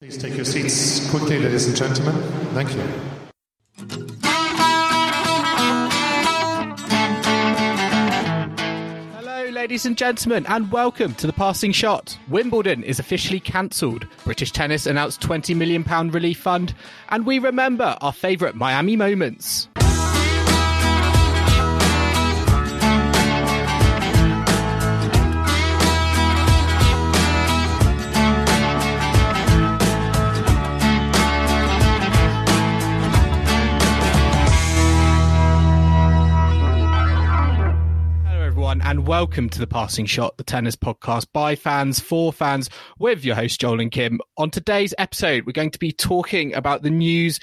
Please take your seats quickly, ladies and gentlemen. Thank you. Hello, ladies and gentlemen, and welcome to the Passing Shot. Wimbledon is officially cancelled. British Tennis announced £20 million relief fund, and we remember our favourite Miami moments. And welcome to the Passing Shot, the tennis podcast by fans for fans, with your host Joel and Kim. On today's episode, we're going to be talking about the news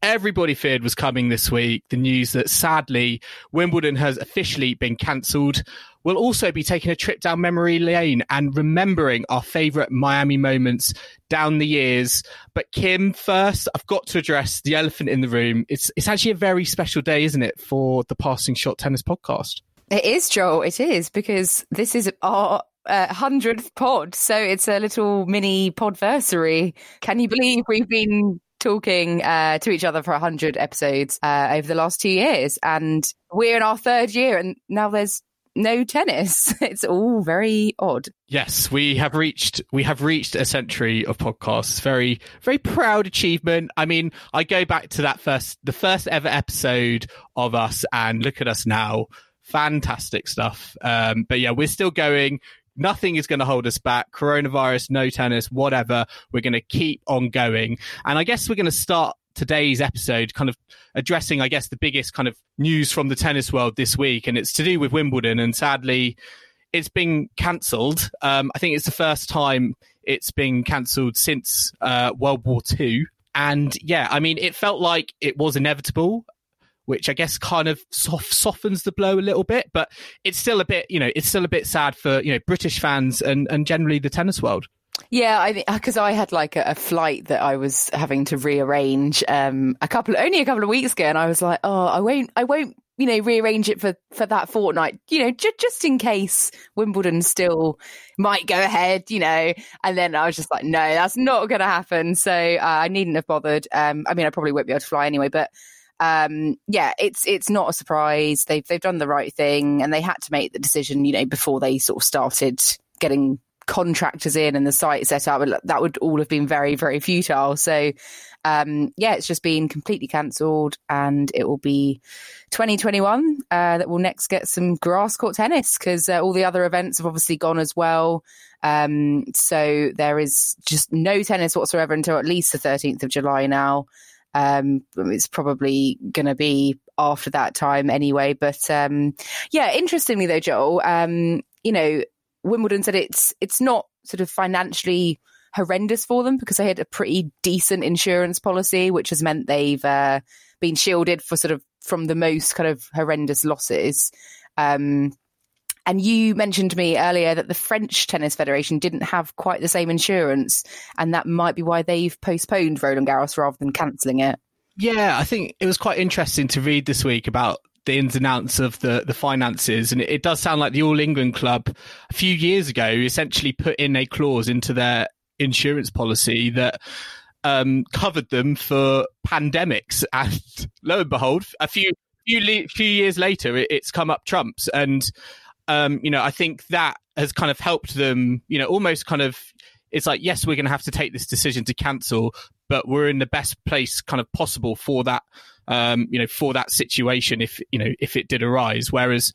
everybody feared was coming this week. The news that sadly Wimbledon has officially been cancelled. We'll also be taking a trip down memory lane and remembering our favourite Miami moments down the years. But Kim, first, I've got to address the elephant in the room. It's it's actually a very special day, isn't it, for the Passing Shot Tennis podcast? It is, Joel. It is because this is our uh, hundredth pod, so it's a little mini podversary. Can you believe we've been talking uh, to each other for hundred episodes uh, over the last two years, and we're in our third year, and now there's no tennis. It's all very odd. Yes, we have reached we have reached a century of podcasts. Very very proud achievement. I mean, I go back to that first the first ever episode of us and look at us now. Fantastic stuff. Um, but yeah, we're still going. Nothing is going to hold us back. Coronavirus, no tennis, whatever. We're going to keep on going. And I guess we're going to start today's episode kind of addressing, I guess, the biggest kind of news from the tennis world this week. And it's to do with Wimbledon. And sadly, it's been cancelled. Um, I think it's the first time it's been cancelled since uh, World War II. And yeah, I mean, it felt like it was inevitable, which I guess kind of soft, softens the blow a little bit. But it's still a bit, you know, it's still a bit sad for you know British fans and and generally the tennis world. Yeah, I because I had like a, a flight that I was having to rearrange um, a couple, only a couple of weeks ago, and I was like, oh, I won't, I won't, you know, rearrange it for for that fortnight, you know, just just in case Wimbledon still might go ahead, you know. And then I was just like, no, that's not going to happen. So uh, I needn't have bothered. Um, I mean, I probably won't be able to fly anyway, but um, yeah, it's it's not a surprise. They've they've done the right thing, and they had to make the decision, you know, before they sort of started getting contractors in and the site set up. That would all have been very very futile. So um, yeah, it's just been completely cancelled, and it will be 2021 uh, that will next get some grass court tennis because uh, all the other events have obviously gone as well. Um, so there is just no tennis whatsoever until at least the 13th of July now. Um, it's probably going to be after that time anyway. But um, yeah, interestingly though, Joel, um, you know, Wimbledon said it's it's not sort of financially horrendous for them because they had a pretty decent insurance policy, which has meant they've uh, been shielded for sort of from the most kind of horrendous losses. Um, and you mentioned to me earlier that the French Tennis Federation didn't have quite the same insurance, and that might be why they've postponed Roland Garros rather than cancelling it. Yeah, I think it was quite interesting to read this week about the ins and outs of the, the finances. And it, it does sound like the All England Club a few years ago essentially put in a clause into their insurance policy that um, covered them for pandemics. And lo and behold, a few few, few years later, it, it's come up trumps. And, um, you know, I think that has kind of helped them, you know, almost kind of, it's like, yes, we're going to have to take this decision to cancel, but we're in the best place kind of possible for that um, you know, for that situation if you know if it did arise. Whereas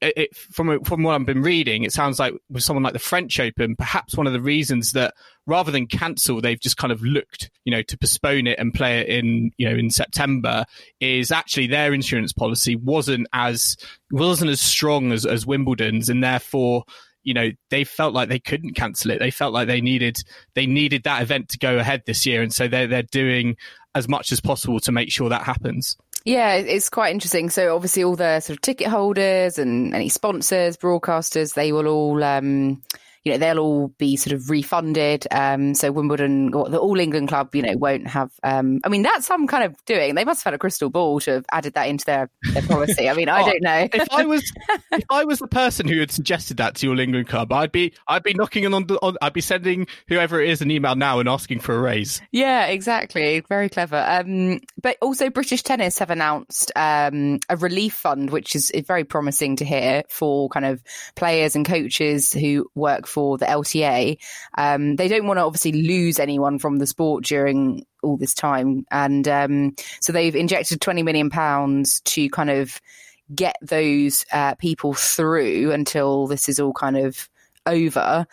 it, it, from from what I've been reading, it sounds like with someone like the French Open, perhaps one of the reasons that rather than cancel, they've just kind of looked, you know, to postpone it and play it in, you know, in September is actually their insurance policy wasn't as wasn't as strong as, as Wimbledon's, and therefore you know they felt like they couldn't cancel it they felt like they needed they needed that event to go ahead this year and so they're they're doing as much as possible to make sure that happens yeah, it's quite interesting. So obviously, all the sort of ticket holders and any sponsors, broadcasters, they will all, um, you know, they'll all be sort of refunded. Um, so Wimbledon or the All England Club, you know, won't have. Um, I mean, that's some kind of doing. They must have had a crystal ball to have added that into their, their policy. I mean, I oh, don't know. if I was if I was the person who had suggested that to All England Club, I'd be I'd be knocking on the on, I'd be sending whoever it is an email now and asking for a raise. Yeah, exactly. Very clever. Um, but also British Tennis have announced um, a relief fund, which is very promising to hear for kind of players and coaches who work for the LTA. Um, they don't want to obviously lose anyone from the sport during all this time, and um, so they've injected twenty million pounds to kind of get those uh, people through until this is all kind of over.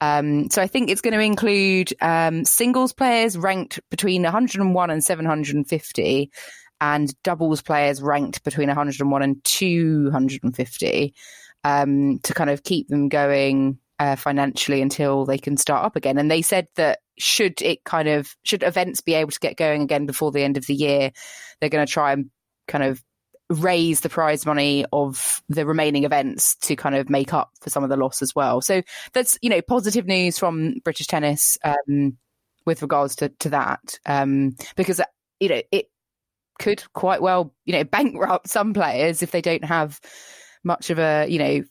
Um, so I think it's going to include um, singles players ranked between 101 and 750 and doubles players ranked between 101 and 250 um, to kind of keep them going uh, financially until they can start up again. And they said that should it kind of should events be able to get going again before the end of the year, they're going to try and kind of raise the prize money of the remaining events to kind of make up for some of the loss as well. So that's you know positive news from British tennis um, with regards to to that um, because you know it could quite well, you know, bankrupt some players if they don't have much of a, you know,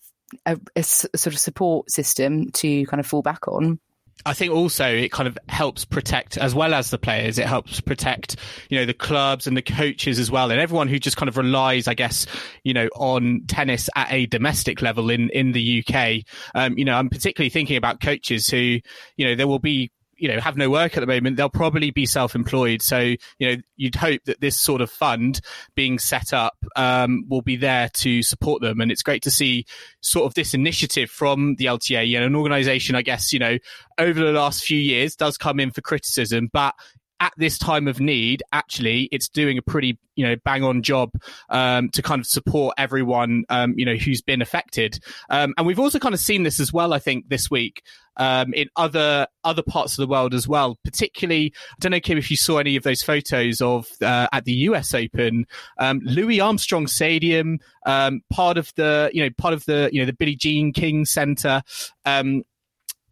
a, sort of support system to kind of fall back on. I think also it kind of helps protect, as well as the players, it helps protect, you know, the clubs and the coaches as well, and everyone who just kind of relies, I guess, you know, on tennis at a domestic level in in the UK. Um, you know, I'm particularly thinking about coaches who, you know, there will be you know have no work at the moment they'll probably be self-employed. So you know you'd hope that this sort of fund being set up um, will be there to support them. And it's great to see sort of this initiative from the LTA you know an organization I guess you know over the last few years does come in for criticism but at this time of need, actually, it's doing a pretty, you know, bang on job um, to kind of support everyone, um, you know, who's been affected. Um, and we've also kind of seen this as well, I think, this week um, in other other parts of the world as well. Particularly, I don't know, Kim, if you saw any of those photos of uh, at the U.S. Open, um, Louis Armstrong Stadium, um, part of the, you know, part of the, you know, the Billie Jean King Center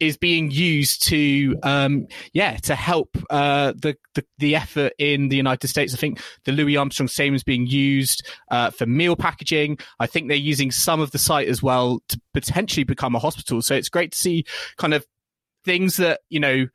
is being used to um, yeah to help uh, the, the, the effort in the United States. I think the Louis Armstrong Stadium is being used uh, for meal packaging. I think they're using some of the site as well to potentially become a hospital. So it's great to see kind of things that you know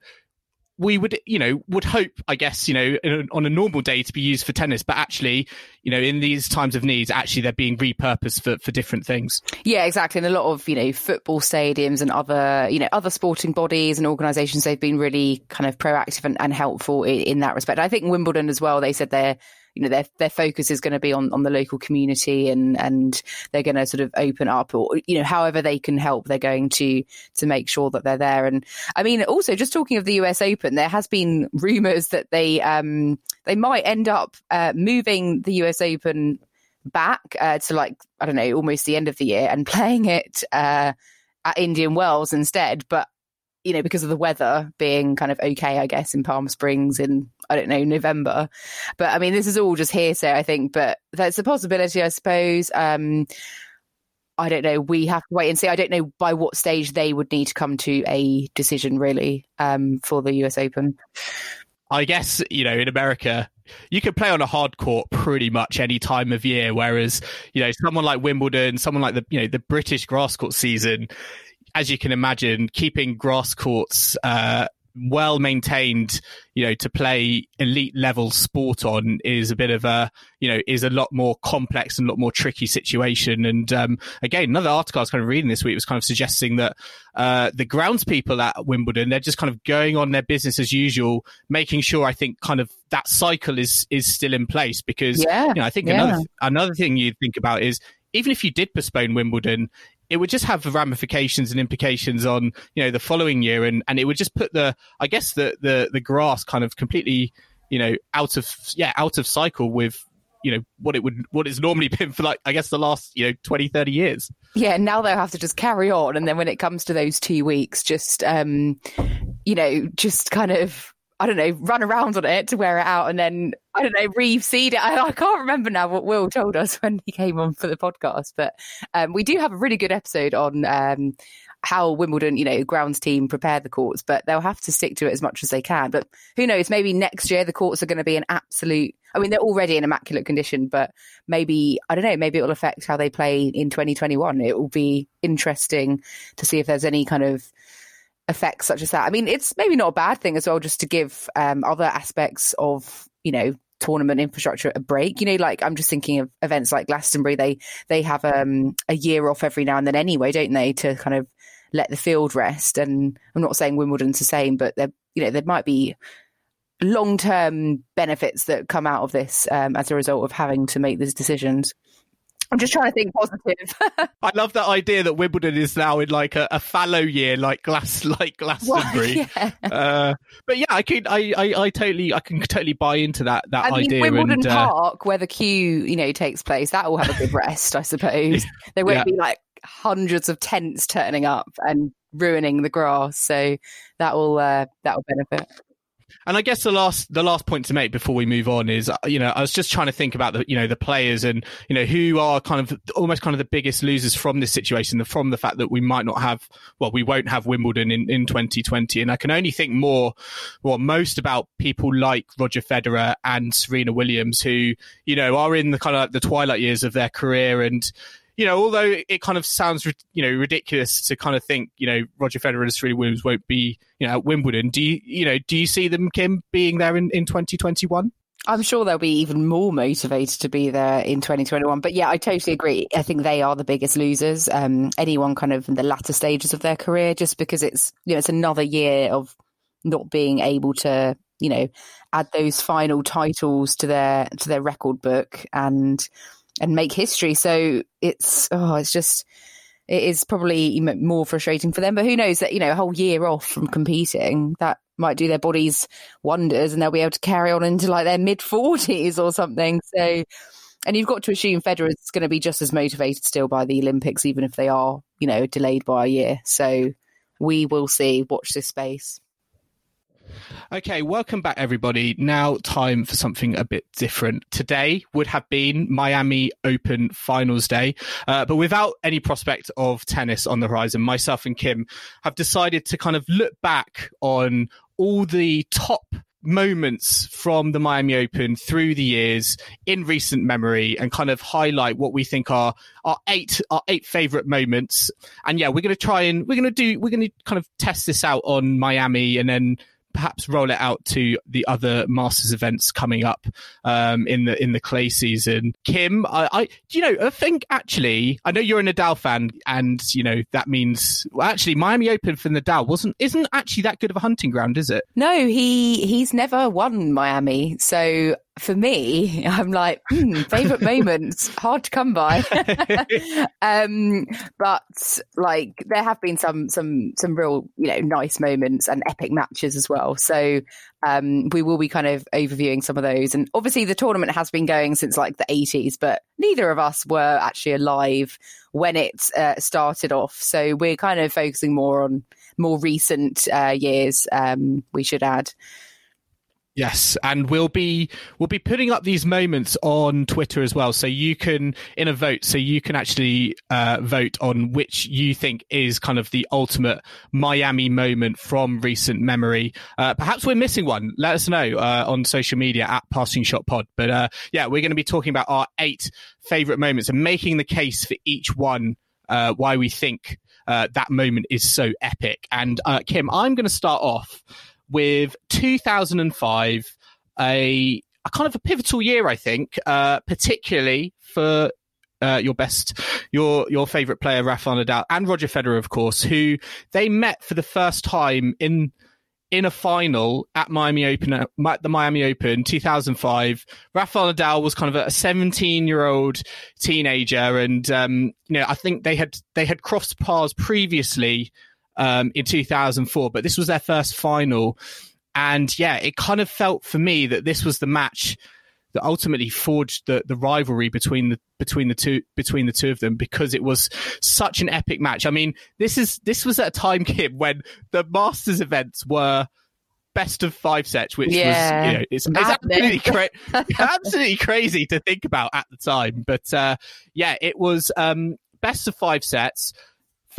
we would, you know, would hope, I guess, you know, on a normal day to be used for tennis, but actually, you know, in these times of needs, actually they're being repurposed for, for different things. Yeah, exactly. And a lot of, you know, football stadiums and other, you know, other sporting bodies and organisations, they've been really kind of proactive and, and helpful in, in, that respect. I think Wimbledon as well, they said they're you know their their focus is going to be on on the local community and and they're going to sort of open up or you know however they can help they're going to to make sure that they're there. And I mean also just talking of the US Open there has been rumors that they um they might end up uh, moving the US Open back uh, to like I don't know almost the end of the year and playing it uh, at Indian Wells instead. But you know, because of the weather being kind of okay, I guess, in Palm Springs in, I don't know, November. But I mean, this is all just hearsay, I think, but that's a possibility, I suppose. Um, I don't know. We have to wait and see. I don't know by what stage they would need to come to a decision, really, um, for the US Open. I guess, you know, in America, you can play on a hard court pretty much any time of year. Whereas, you know, someone like Wimbledon, someone like the, you know, the British grass court season, as you can imagine, keeping grass courts uh, well maintained, you know, to play elite level sport on is a bit of a, you know, is a lot more complex and a lot more tricky situation. And um, again, another article I was kind of reading this week was kind of suggesting that uh, the grounds people at Wimbledon, they're just kind of going on their business as usual, making sure I think kind of that cycle is is still in place because yeah, you know, I think yeah. another another thing you think about is even if you did postpone Wimbledon, it would just have ramifications and implications on you know the following year, and and it would just put the I guess the the the grass kind of completely you know out of yeah out of cycle with you know what it would what it's normally been for like i guess the last you know 20 30 years. Yeah and now they'll have to just carry on. And then when it comes to those two weeks just um you know just kind of I don't know, run around on it to wear it out and then, I don't know, reseed it. I, I can't remember now what Will told us when he came on for the podcast, but um, we do have a really good episode on, um, how Wimbledon, you know, grounds team prepare the courts, but they'll have to stick to it as much as they can. But who knows? Maybe next year the courts are going to be an absolute. I mean, they're already in immaculate condition, but maybe I don't know. Maybe it will affect how they play in 2021. It will be interesting to see if there's any kind of effects such as that. I mean, it's maybe not a bad thing as well, just to give um, other aspects of you know tournament infrastructure a break. You know, like I'm just thinking of events like Glastonbury. They they have um, a year off every now and then anyway, don't they, to kind of let the field rest. And I'm not saying Wimbledon's the same, but there you know there might be long term benefits that come out of this um, as a result of having to make these decisions. I'm just trying to think positive. I love that idea that Wimbledon is now in like a, a fallow year, like glass, like Glastonbury. Well, yeah. Uh, but yeah, I can, I, I, I, totally, I can totally buy into that that I mean, idea. Wimbledon and, uh, Park, where the queue, you know, takes place, that will have a good rest, I suppose. There won't yeah. be like hundreds of tents turning up and ruining the grass, so that will uh, that will benefit. And I guess the last the last point to make before we move on is, uh, you know, I was just trying to think about the you know the players and you know who are kind of almost kind of the biggest losers from this situation, from the fact that we might not have, well, we won't have Wimbledon in in 2020, and I can only think more, well, most about people like Roger Federer and Serena Williams, who you know are in the kind of the twilight years of their career. And you know, although it kind of sounds, you know, ridiculous to kind of think, you know, Roger Federer and Serena Williams won't be, you know, at Wimbledon. Do you, you know, do you see them, Kim, being there in, in 2021? I'm sure they'll be even more motivated to be there in 2021. But yeah, I totally agree. I think they are the biggest losers. Um, anyone kind of in the latter stages of their career, just because it's, you know, it's another year of not being able to, you know, add those final titles to their, to their record book. And, and make history. So it's oh, it's just it is probably more frustrating for them. But who knows that you know a whole year off from competing that might do their bodies wonders, and they'll be able to carry on into like their mid forties or something. So. And you've got to assume Federer is going to be just as motivated still by the Olympics, even if they are, you know, delayed by a year. So we will see. Watch this space. Okay, welcome back, everybody. Now, time for something a bit different. Today would have been Miami Open Finals Day, uh, but without any prospect of tennis on the horizon, myself and Kim have decided to kind of look back on all the top moments from the Miami Open through the years in recent memory and kind of highlight what we think are our eight our eight favorite moments. And yeah, we're going to try and we're going to do we're going to kind of test this out on Miami and then perhaps roll it out to the other Masters events coming up um, in the in the clay season. Kim, I, I you know I think actually I know you're a Nadal fan, and you know that means well, actually Miami Open for Nadal wasn't isn't actually that good of a hunting ground, is it? No, he he's never won Miami, so for me, I'm like, hmm, favorite moments, hard to come by. um, but like there have been some some some real you know nice moments and epic matches as well. So um, we will be kind of overviewing some of those. And obviously, the tournament has been going since like the 80s, but neither of us were actually alive when it uh, started off. So we're kind of focusing more on more recent uh, years. Um, we should add. Yes, and we'll be we'll be putting up these moments on Twitter as well, so you can in a vote, so you can actually uh, vote on which you think is kind of the ultimate Miami moment from recent memory. Uh, perhaps we're missing one. Let us know uh, on social media at Passing Shot Pod. But uh, yeah, we're going to be talking about our eight favorite moments and making the case for each one uh, why we think uh, that moment is so epic. And Kim, I'm going to start off with 2005, a, a kind of a pivotal year, I think, uh, particularly for uh, your best, your your favorite player, Rafael Nadal, and Roger Federer, of course, who they met for the first time in in a final at Miami Open, at the Miami Open 2005. Rafael Nadal was kind of a 17 year old teenager, and um, you know I think they had they had crossed paths previously um, in 2004, but this was their first final. And yeah, it kind of felt for me that this was the match that ultimately forged the, the rivalry between the between the two between the two of them because it was such an epic match. I mean, this is this was at a time, Kim, when the Masters events were best of five sets, which yeah. was you know it's, it's absolutely cra- absolutely crazy to think about at the time. But uh, yeah, it was um, best of five sets.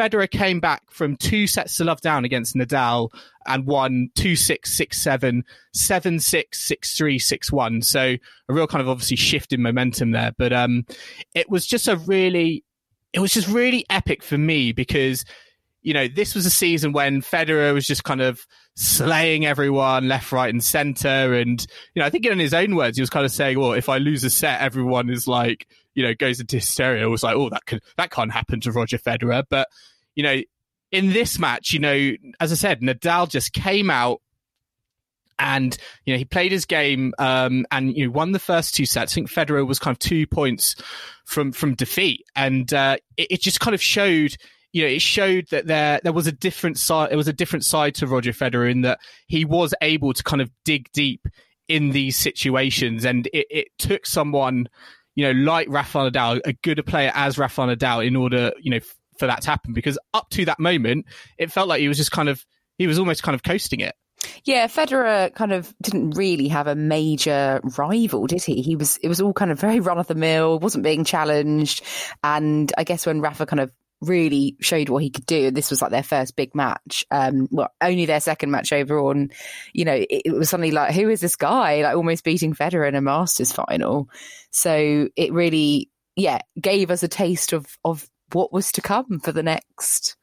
Federer came back from two sets to love down against Nadal and won 2 6, 6 7, 7 6, 6 3, 6 1. So a real kind of obviously shift in momentum there. But um, it was just a really, it was just really epic for me because you know, this was a season when Federer was just kind of slaying everyone left, right, and center. And, you know, I think in his own words, he was kind of saying, well, if I lose a set, everyone is like, you know, goes into hysteria. It was like, oh, that could, that can't happen to Roger Federer. But, you know, in this match, you know, as I said, Nadal just came out and you know he played his game um, and you know, won the first two sets. I think Federer was kind of two points from from defeat, and uh, it, it, just kind of showed you know, it showed that there there was a different side. There was a different side to Roger Federer in that he was able to kind of dig deep in these situations, and it, it took someone, you know, like Rafael Nadal, a good player as Rafael Nadal, in order, you know, f- for that to happen. Because up to that moment, it felt like he was just kind of he was almost kind of coasting it. Yeah, Federer kind of didn't really have a major rival, did he? He was it was all kind of very run of the mill, wasn't being challenged, and I guess when Rafa kind of really showed what he could do. This was like their first big match. Um, well, only their second match overall. And, you know, it, it, was suddenly like, who is this guy? Like almost beating Federer in a Masters final. So it really, yeah, gave us a taste of, of what was to come for the next,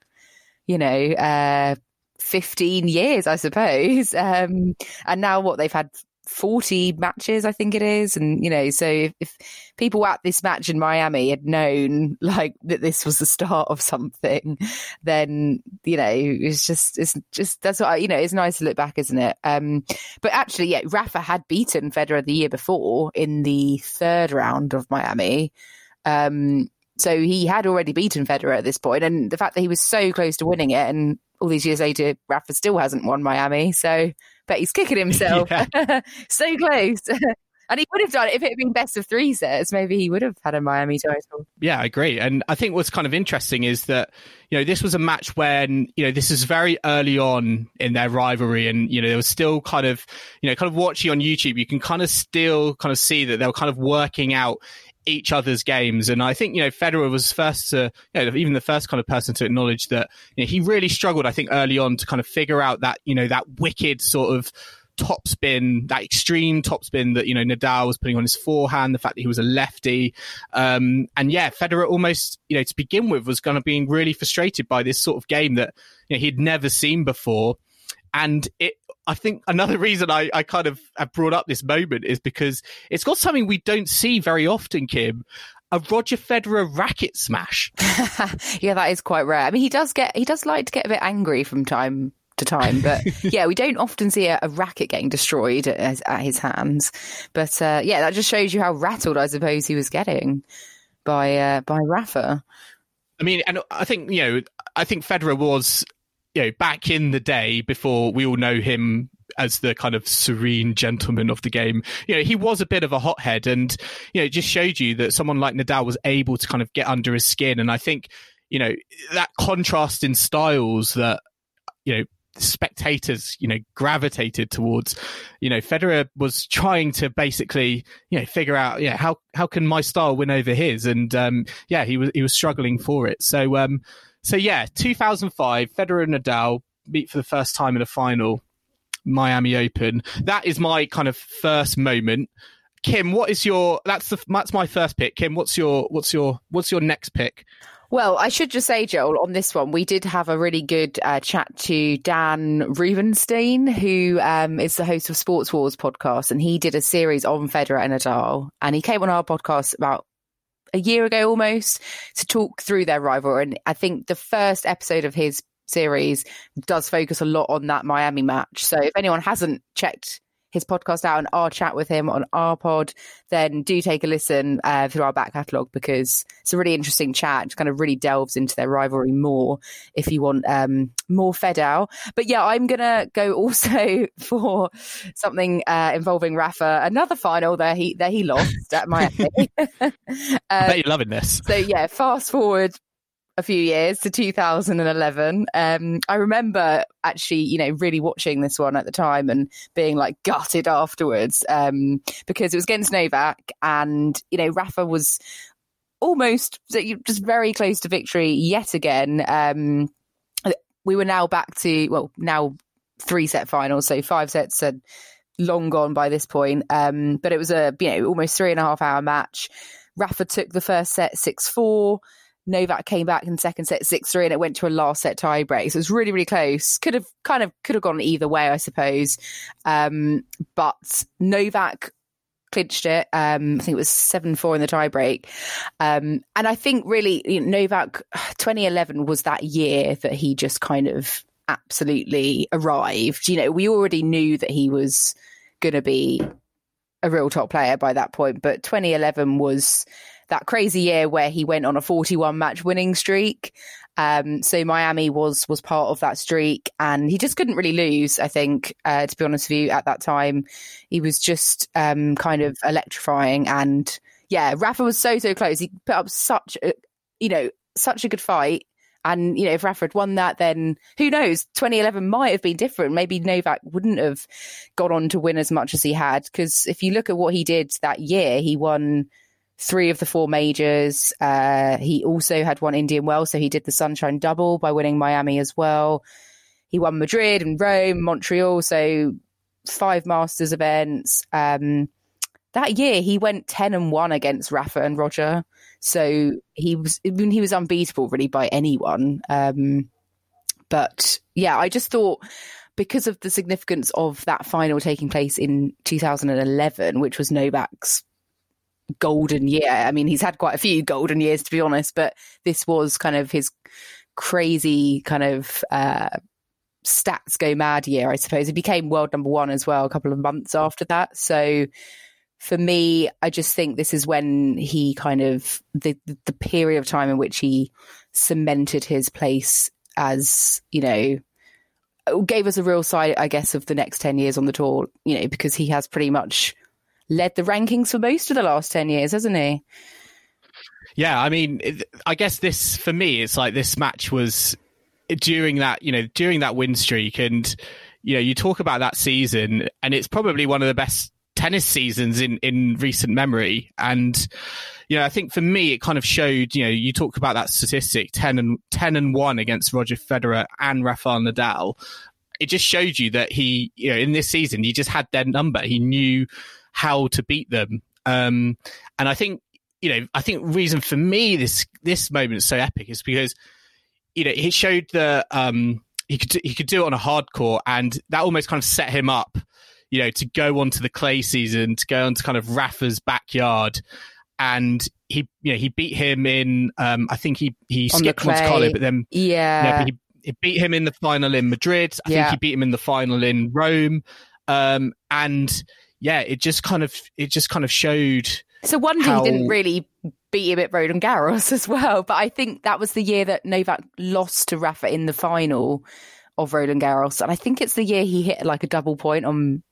you know, uh, 15 years, I suppose. Um, and now what they've had 40 matches, I think it is. And, you know, so if, if, people at this match in Miami had known like that this was the start of something, then, you know, it's just, it's just, that's what, I, you know, it's nice to look back, isn't it? Um, but actually, yeah, Rafa had beaten Federer the year before in the third round of Miami. Um, so he had already beaten Federer at this point, and the fact that he was so close to winning it, and all these years later, Rafa still hasn't won Miami. So but he's kicking himself. so close. And he would have done it if it had been best of three sets. Maybe he would have had a Miami title. Yeah, I agree. And I think what's kind of interesting is that, you know, this was a match when, you know, this is very early on in their rivalry. And, you know, there was still kind of, you know, kind of watching on YouTube, you can kind of still kind of see that they were kind of working out each other's games. And I think, you know, Federer was first to, you know, even the first kind of person to acknowledge that you know, he really struggled, I think, early on to kind of figure out that, you know, that wicked sort of top spin, that extreme top spin that, you know, Nadal was putting on his forehand, the fact that he was a lefty. Um, and yeah, Federer almost, you know, to begin with was kind of being really frustrated by this sort of game that you know, he'd never seen before. And it I think another reason I, I kind of have brought up this moment is because it's got something we don't see very often, Kim. A Roger Federer racket smash. yeah, that is quite rare. I mean, he does get he does like to get a bit angry from time to time, but yeah, we don't often see a, a racket getting destroyed at, at his hands. But uh, yeah, that just shows you how rattled I suppose he was getting by uh, by Rafa. I mean, and I think you know, I think Federer was you know, back in the day before we all know him as the kind of serene gentleman of the game. You know, he was a bit of a hothead and, you know, just showed you that someone like Nadal was able to kind of get under his skin. And I think, you know, that contrast in styles that, you know, spectators, you know, gravitated towards. You know, Federer was trying to basically, you know, figure out, yeah, how how can my style win over his? And um, yeah, he was he was struggling for it. So um, so yeah, 2005, Federer and Nadal meet for the first time in a final, Miami Open. That is my kind of first moment. Kim, what is your? That's the that's my first pick. Kim, what's your what's your what's your next pick? Well, I should just say, Joel, on this one, we did have a really good uh, chat to Dan Rubenstein, who um, is the host of Sports Wars podcast, and he did a series on Federer and Nadal, and he came on our podcast about a year ago almost to talk through their rivalry. And I think the first episode of his series does focus a lot on that Miami match. So if anyone hasn't checked his podcast out and our chat with him on our pod, then do take a listen uh, through our back catalogue because it's a really interesting chat. It kind of really delves into their rivalry more if you want um, more Fedal. But yeah, I'm going to go also for something uh, involving Rafa, another final that he, that he lost at Miami. um, I bet you're loving this. So yeah, fast forward a few years to 2011. Um, I remember actually, you know, really watching this one at the time and being like gutted afterwards um, because it was against Novak, and you know, Rafa was almost just very close to victory yet again. Um, we were now back to well, now three set finals, so five sets had long gone by this point. Um, but it was a you know almost three and a half hour match. Rafa took the first set six four. Novak came back in second set six three, and it went to a last set tiebreak. So it was really really close. Could have kind of could have gone either way, I suppose. Um, but Novak clinched it. Um, I think it was seven four in the tiebreak. Um, and I think really you know, Novak 2011 was that year that he just kind of absolutely arrived. You know, we already knew that he was going to be a real top player by that point, but 2011 was that crazy year where he went on a 41 match winning streak. Um, so Miami was was part of that streak, and he just couldn't really lose. I think, uh, to be honest with you, at that time, he was just um, kind of electrifying. And yeah, Rafa was so so close. He put up such a, you know, such a good fight. And you know, if Rafa had won that, then who knows? 2011 might have been different. Maybe Novak wouldn't have got on to win as much as he had. Because if you look at what he did that year, he won three of the four majors. Uh, he also had won Indian Wells, so he did the Sunshine Double by winning Miami as well. He won Madrid and Rome, Montreal, so five Masters events. Um, that year, he went ten and one against Rafa and Roger, so he was I mean, he was unbeatable really by anyone. Um, but yeah, I just thought because of the significance of that final taking place in 2011, which was Novak's golden year. I mean, he's had quite a few golden years to be honest, but this was kind of his crazy kind of uh, stats go mad year, I suppose. He became world number one as well a couple of months after that. So for me, I just think this is when he kind of the the period of time in which he cemented his place as you know gave us a real sight, I guess, of the next ten years on the tour. You know, because he has pretty much led the rankings for most of the last 10 years, hasn't he? Yeah, I mean, I guess this for me, it's like this match was during that, you know, during that win streak, and you know, you talk about that season, and it's probably one of the best tennis seasons in in recent memory, and you know, I think for me, it kind of showed, you know, you talk about that statistic, 10 and 10 and 1 against Roger Federer and Rafael Nadal. It just showed you that he, you know, in this season, he just had their number. He knew how to beat them. Um, and I think, you know, I think reason for me this this moment is so epic is because, you know, he showed the um, he could he could do it on a hard court, and that almost kind of set him up, you know, to go onto the clay season, to go onto kind of Rafa's backyard, and he you know he beat him in um, I think he he on skipped Monte Carlo, but then yeah, he, he, beat him in the final in Madrid. I yeah. think he beat him in the final in Rome, um, and yeah, it just kind of it just kind of showed. So one how... he didn't really beat him at Roland Garros as well, but I think that was the year that Novak lost to Rafa in the final of Roland Garros, and I think it's the year he hit like a double point on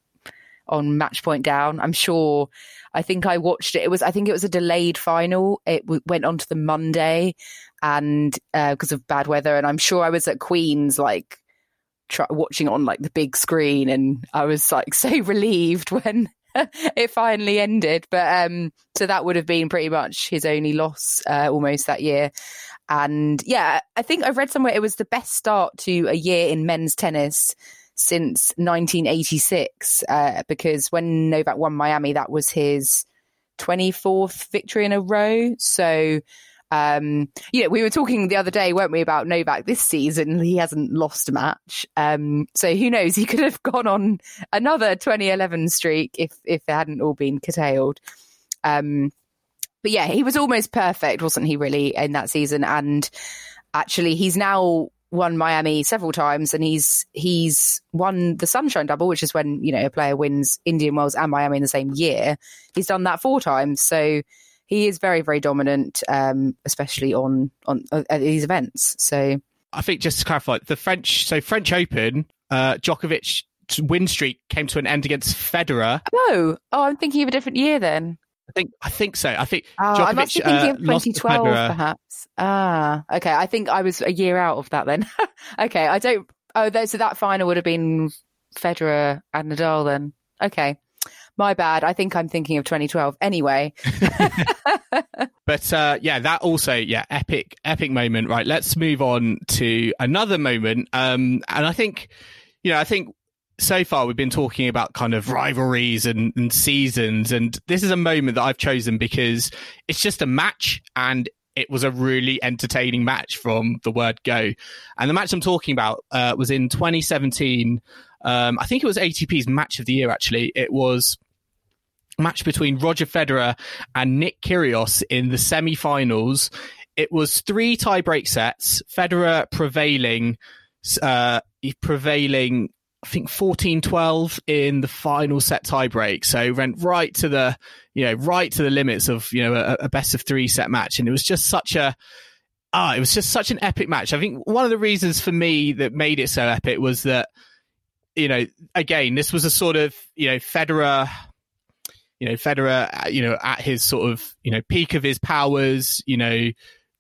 on match point down. I'm sure. I think I watched it. It was I think it was a delayed final. It w- went on to the Monday, and because uh, of bad weather, and I'm sure I was at Queens like try, watching it on like the big screen, and I was like so relieved when it finally ended. But um, so that would have been pretty much his only loss uh, almost that year. And yeah, I think I've read somewhere it was the best start to a year in men's tennis since 1986 uh, because when Novak won Miami, that was his 24th victory in a row. So um, you know, we were talking the other day, weren't we, about Novak this season? He hasn't lost a match. Um, so who knows? He could have gone on another 2011 streak if if it hadn't all been curtailed. Um, but yeah, he was almost perfect, wasn't he? Really in that season, and actually, he's now won Miami several times, and he's he's won the Sunshine Double, which is when you know a player wins Indian Wells and Miami in the same year. He's done that four times, so he is very very dominant, um, especially on on uh, at these events. So I think just to clarify, the French so French Open, uh, Djokovic win streak came to an end against Federer. Oh, oh, I'm thinking of a different year then. I think I think so. I think oh, Djokovic, I must be thinking uh, of 2012, perhaps. Ah, okay. I think I was a year out of that then. okay, I don't. Oh, so that final would have been Federer and Nadal then. Okay, My bad. I think I'm thinking of 2012. Anyway. but uh, yeah, that also, yeah, epic, epic moment. Right. Let's move on to another moment. Um, and I think, you know, I think so far we've been talking about kind of rivalries and, and, seasons and this is a moment that i've chosen because it's just a match and it was a really entertaining match from the word go and the match i'm talking about uh, was in 2017 um, i think it was atp's match of the year actually it was match between roger federer and nick kyrgios in the semi-finals it was three tie-break sets federer prevailing uh, prevailing I think 14-12 in the final set tiebreak. So went right to the, you know, right to the limits of, you know, a, a best of three set match. And it was just such a, ah, it was just such an epic match. I think one of the reasons for me that made it so epic was that, you know, again, this was a sort of, you know, Federer, you know, Federer, uh, you know, at his sort of, you know, peak of his powers, you know,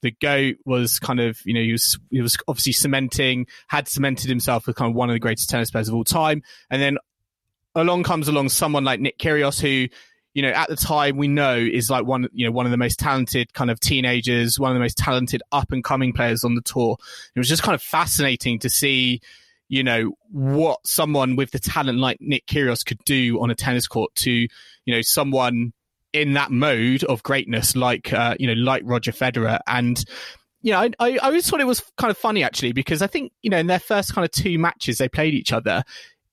the goat was kind of you know he was he was obviously cementing had cemented himself as kind of one of the greatest tennis players of all time. And then along comes along someone like Nick Kyrgios who you know at the time we know is like one you know one of the most talented kind of teenagers one of the most talented up and coming players on the tour. It was just kind of fascinating to see you know what someone with the talent like Nick Kyrgios could do on a tennis court to you know someone in that mode of greatness, like uh, you know, like Roger Federer, and you know, I, I, always thought it was kind of funny actually because I think you know in their first kind of two matches they played each other,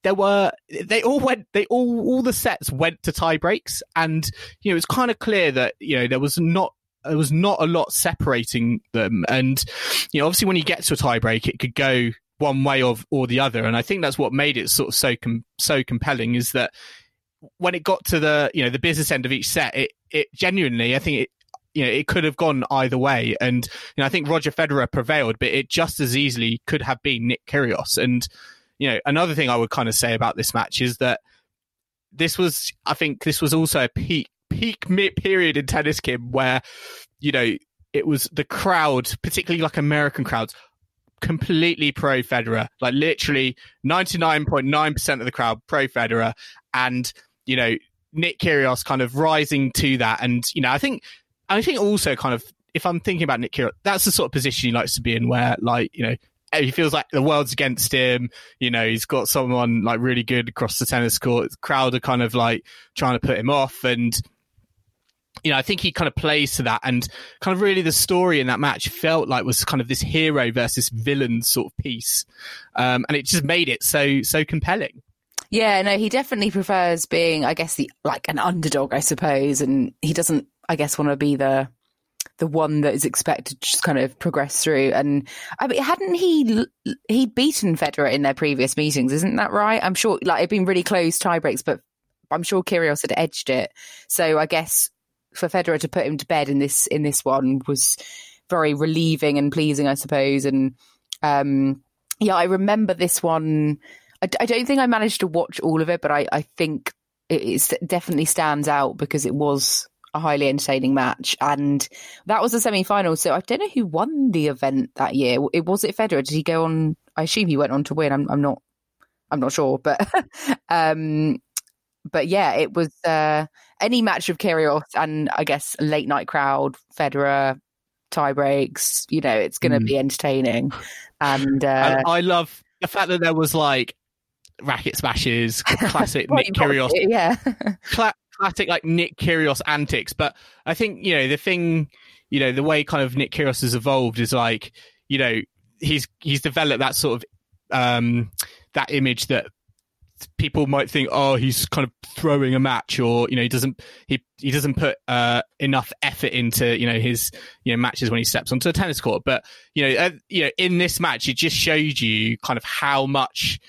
there were they all went they all all the sets went to tie breaks, and you know it's kind of clear that you know there was not there was not a lot separating them, and you know obviously when you get to a tie break it could go one way of or the other, and I think that's what made it sort of so com- so compelling is that when it got to the you know the business end of each set, it it genuinely I think it you know it could have gone either way, and you know I think Roger Federer prevailed, but it just as easily could have been Nick Kyrgios. And you know another thing I would kind of say about this match is that this was I think this was also a peak peak period in tennis, Kim, where you know it was the crowd, particularly like American crowds, completely pro Federer, like literally 99.9% of the crowd pro Federer. And you know, Nick Kyrgios kind of rising to that. And, you know, I think, I think also kind of, if I'm thinking about Nick Kyrgios, that's the sort of position he likes to be in where, like, you know, he feels like the world's against him. You know, he's got someone like really good across the tennis court. Crowd are kind of like trying to put him off. And, you know, I think he kind of plays to that. And kind of really the story in that match felt like was kind of this hero versus villain sort of piece. Um, and it just made it so, so compelling. Yeah, no, he definitely prefers being, I guess, the like an underdog, I suppose, and he doesn't, I guess, want to be the the one that is expected to just kind of progress through. And I mean, hadn't he he'd beaten Federer in their previous meetings? Isn't that right? I'm sure, like, it'd been really close tie breaks, but I'm sure Kyrgios had edged it. So I guess for Federer to put him to bed in this in this one was very relieving and pleasing, I suppose. And um, yeah, I remember this one I, I don't think I managed to watch all of it, but I, I think it, it definitely stands out because it was a highly entertaining match, and that was the semi-final. So I don't know who won the event that year. It was it Federer? Did he go on? I assume he went on to win. I'm, I'm not. I'm not sure, but um, but yeah, it was uh, any match of Kyrgios and I guess late night crowd, Federer, tie breaks. You know, it's going to mm. be entertaining. And uh, I, I, love the fact that there was like racket smashes, classic Nick Kyrgios, yeah, cla- classic like Nick Kyrgios antics. But I think you know the thing, you know, the way kind of Nick Kyrgios has evolved is like, you know, he's he's developed that sort of um that image that people might think, oh, he's kind of throwing a match, or you know, he doesn't he he doesn't put uh, enough effort into you know his you know matches when he steps onto a tennis court. But you know, uh, you know, in this match, it just showed you kind of how much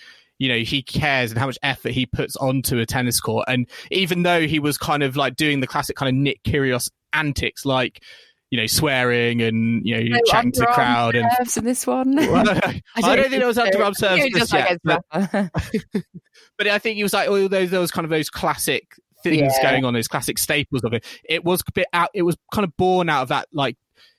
you know he cares and how much effort he puts onto a tennis court. And even though he was kind of like doing the classic kind of Nick Kyrgios antics, like you know, swearing and you know, no, chatting to the crowd. And in this one, well, I, don't, think there was underarm serves yet, but, but, I think he was like all those those kind of those classic things yeah. going on, those classic staples of it. It was a bit out. It was kind of born out of that, like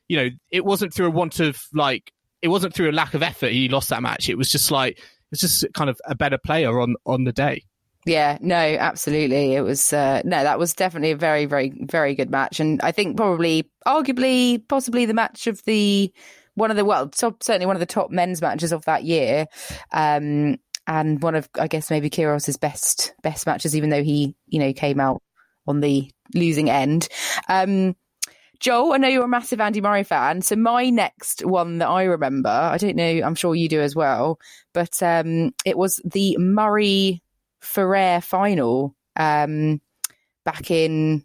you know, it wasn't through a want of like. It wasn't through a lack of effort he lost that match. It was just like it's just kind of a better player on on the day. Yeah, no, absolutely. It was uh, no, that was definitely a very, very, very good match, and I think probably, arguably, possibly the match of the one of the well, top, certainly one of the top men's matches of that year, um, and one of I guess maybe Kyrgios's best best matches, even though he you know came out on the losing end. Um, Joel, I know you're a massive Andy Murray fan, so my next one that I remember, I don't know, I'm sure you do as well, but um, it was the Murray Ferrer final um, back in,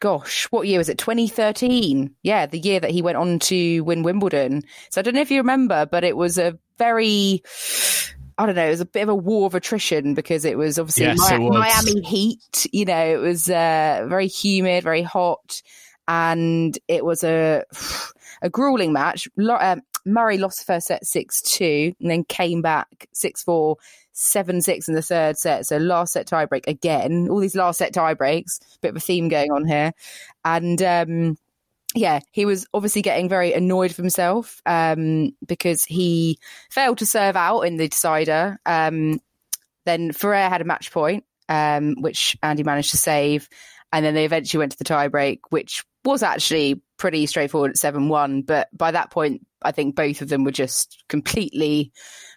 gosh, what year was it? 2013. Yeah, the year that he went on to win Wimbledon. So I don't know if you remember, but it was a very. I don't know, it was a bit of a war of attrition because it was obviously Yes, Mi- it was. Miami heat. You know, it was uh, very humid, very hot, and it was a a grueling match. Um, Murray lost the first set six two, and then came back six four, seven six in the third set. So last set tiebreak again. All these last set tiebreaks. Bit of a theme going on here, and um, yeah, he was obviously getting very annoyed with himself um, because he failed to serve out in the decider. Um, then Ferrer had a match point, um, which Andy managed to save, and then they eventually went to the tiebreak, which was actually pretty straightforward at seven one. But by that point, I think both of them were just completely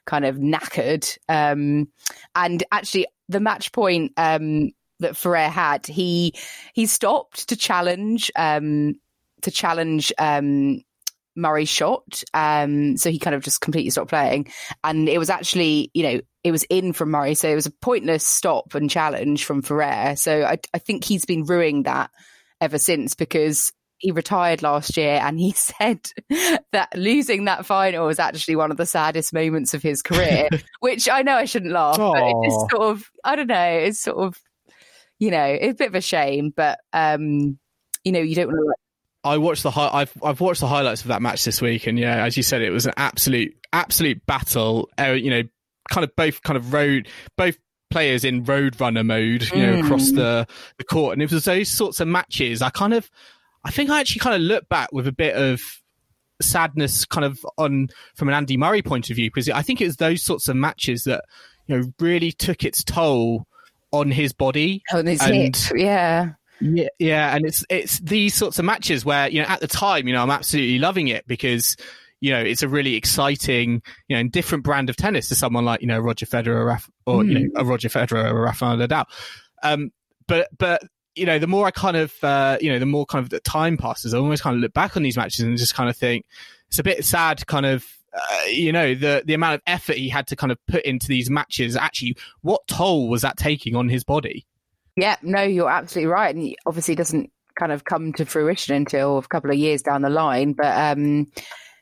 kind of knackered. Um, and actually, the match point um, that Ferrer had, he he stopped to challenge um, to challenge um, Murray's shot. Um, so he kind of just completely stopped playing, and it was actually you know it was in from Murray, so it was a pointless stop and challenge from Ferrer. So I, I think he's been ruining that ever since because he retired last year and he said that losing that final was actually one of the saddest moments of his career, which I know I shouldn't laugh, but it Aw. just sort of, I don't know, it's sort of, you know, it's a bit of a shame, but, um, you know, you don't want to, I watched the hi- I've I've watched the highlights of that match this week, and yeah, as you said, it was an absolute absolute battle. Uh, you know, kind of both kind of road both players in road runner mode, you know, Mm. across the the court, and it was those sorts of matches. I kind of, I think I actually kind of look back with a bit of sadness, kind of on from an Andy Murray point of view, because I think it was those sorts of matches that you know really took its toll on his body on his And- hip. Yeah. Yeah, yeah, and it's it's these sorts of matches where you know at the time you know I'm absolutely loving it because you know it's a really exciting you know different brand of tennis to someone like you know Roger Federer or, Raf- or you know a Roger Federer or Rafael Nadal. Um, but but you know the more I kind of uh, you know the more kind of the time passes, I always kind of look back on these matches and just kind of think it's a bit sad, kind of. Uh, you know the the amount of effort he had to kind of put into these matches. Actually, what toll was that taking on his body? Yeah, no, you're absolutely right. And obviously doesn't kind of come to fruition until a couple of years down the line. But um,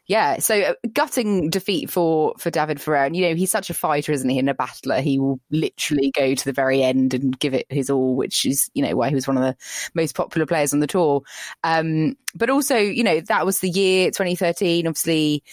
yeah, so uh, gutting defeat for for David Ferrer. And, you know, he's such a fighter, isn't he? And a battler. He will literally go to the very end and give it his all, which is, you know, why he was one of the most popular players on the tour. Um, but also, you know, that was the year 2013. Obviously,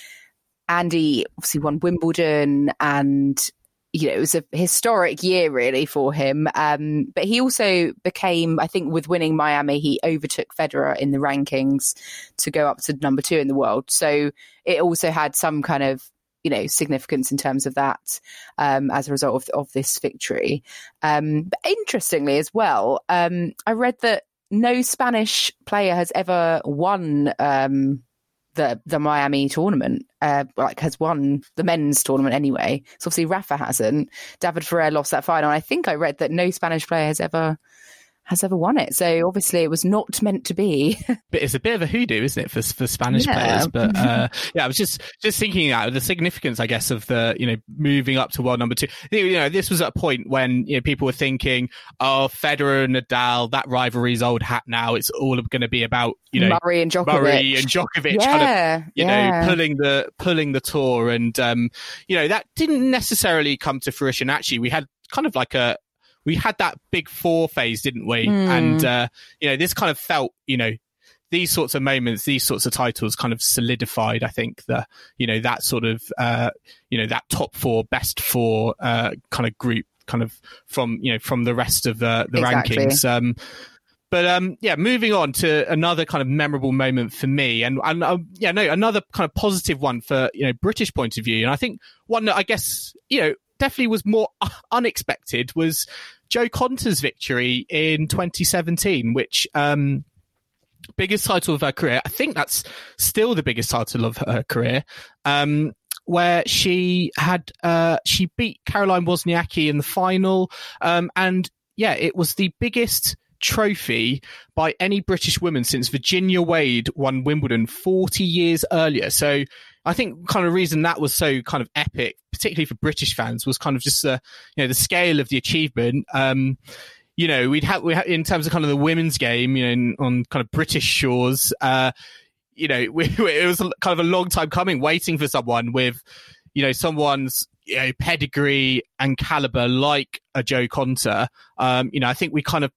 Andy obviously won Wimbledon and you know, it was a historic year really for him. Um, but he also became, I think, with winning Miami, he overtook Federer in the rankings to go up to number two in the world. So it also had some kind of, you know, significance in terms of that um, as a result of, of this victory. Um, but interestingly, as well, um, I read that no Spanish player has ever won um, the the Miami tournament, uh, like has won the men's tournament anyway. So obviously Rafa hasn't. David Ferrer lost that final. I think I read that no Spanish player has ever has ever won it. So obviously it was not meant to be. But it's a bit of a hoodoo, isn't it, for for Spanish Yeah. players? But uh, yeah, I was just just thinking that the significance, I guess, of the you know moving up to world number two. You know, this was at a point when you know people were thinking, oh, Federer and Nadal, that rivalry's old hat now. It's all going to be about you know Murray and Djokovic. Murray and Djokovic kind of you yeah. know, pulling the pulling the tour, and um, you know that didn't necessarily come to fruition. Actually, we had kind of like a we had that big four phase, didn't we? Mm. And uh, you know, this kind of felt, you know, these sorts of moments, these sorts of titles, kind of solidified. I think the you know that sort of uh, you know that top four, best four uh, kind of group, kind of from you know from the rest of uh, the Exactly. rankings. Um, but um, yeah, moving on to another kind of memorable moment for me, and and um, yeah, no, another kind of positive one for you know British point of view, and I think one that I guess you know definitely was more unexpected was Jo Konta's victory in 2017, which um, biggest title of her career. I think that's still the biggest title of her career. Um, where she had uh, she beat Caroline Wozniacki in the final, um, and yeah, it was the biggest trophy by any British woman since Virginia Wade won Wimbledon 40 years earlier. So I think kind of reason that was so kind of epic, particularly for British fans, was kind of just uh, you know the scale of the achievement. Um, you know, we'd have we had, in terms of kind of the women's game, you know, in, on kind of British shores. Uh, you know, we, it was kind of a long time coming, waiting for someone with, you know, someone's you know, pedigree and caliber like a Jo Konta. Um, you know, I think we kind of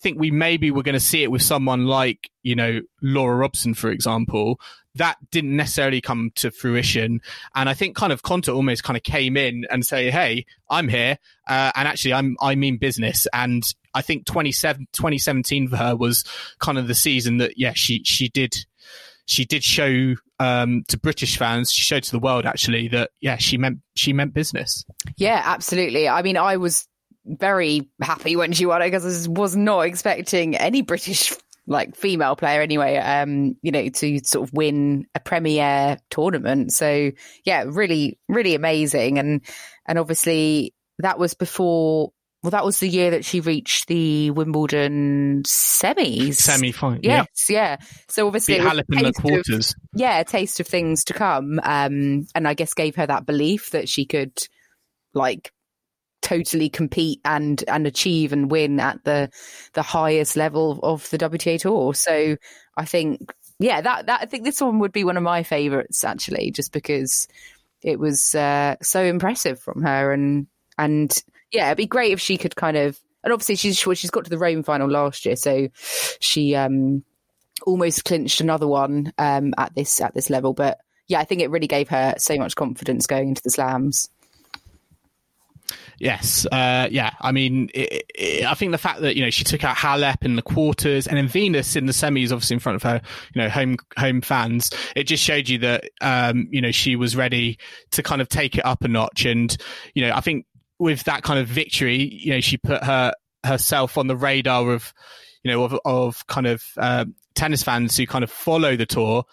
think we maybe were going to see it with someone like, you know, Laura Robson, for example. That didn't necessarily come to fruition. And I think kind of Konta almost kind of came in and say, Hey, I'm here. Uh, and actually I'm, I mean business. And I think 2017 for her was kind of the season that, yeah, she, she did, she did show um, to British fans, she showed to the world actually that yeah, she meant she meant business. Yeah, absolutely. I mean, I was very happy when she won it because I was not expecting any British like female player anyway, um, you know, to sort of win a premier tournament. So yeah, really, really amazing. And and obviously that was before well, that was the year that she reached the Wimbledon semis. Semi final. Yes, yeah. yeah. So obviously, Beat in the quarters. Of, yeah, a taste of things to come. Um, and I guess gave her that belief that she could, like, totally compete and and achieve and win at the the highest level of the WTA tour. So I think yeah, that that I think this one would be one of my favorites actually, just because it was uh, so impressive from her and and yeah, it'd be great if she could kind of and obviously she's she's got to the Rome final last year, so she um almost clinched another one um at this at this level, but yeah, I think it really gave her so much confidence going into the slams. Yes, uh, yeah. I mean, it, it, I think the fact that you know she took out Halep in the quarters and then Venus in the semis, obviously in front of her, you know, home home fans, it just showed you that um, you know she was ready to kind of take it up a notch. And you know, I think with that kind of victory, you know, she put her herself on the radar of you know of of kind of uh, tennis fans who kind of follow the tour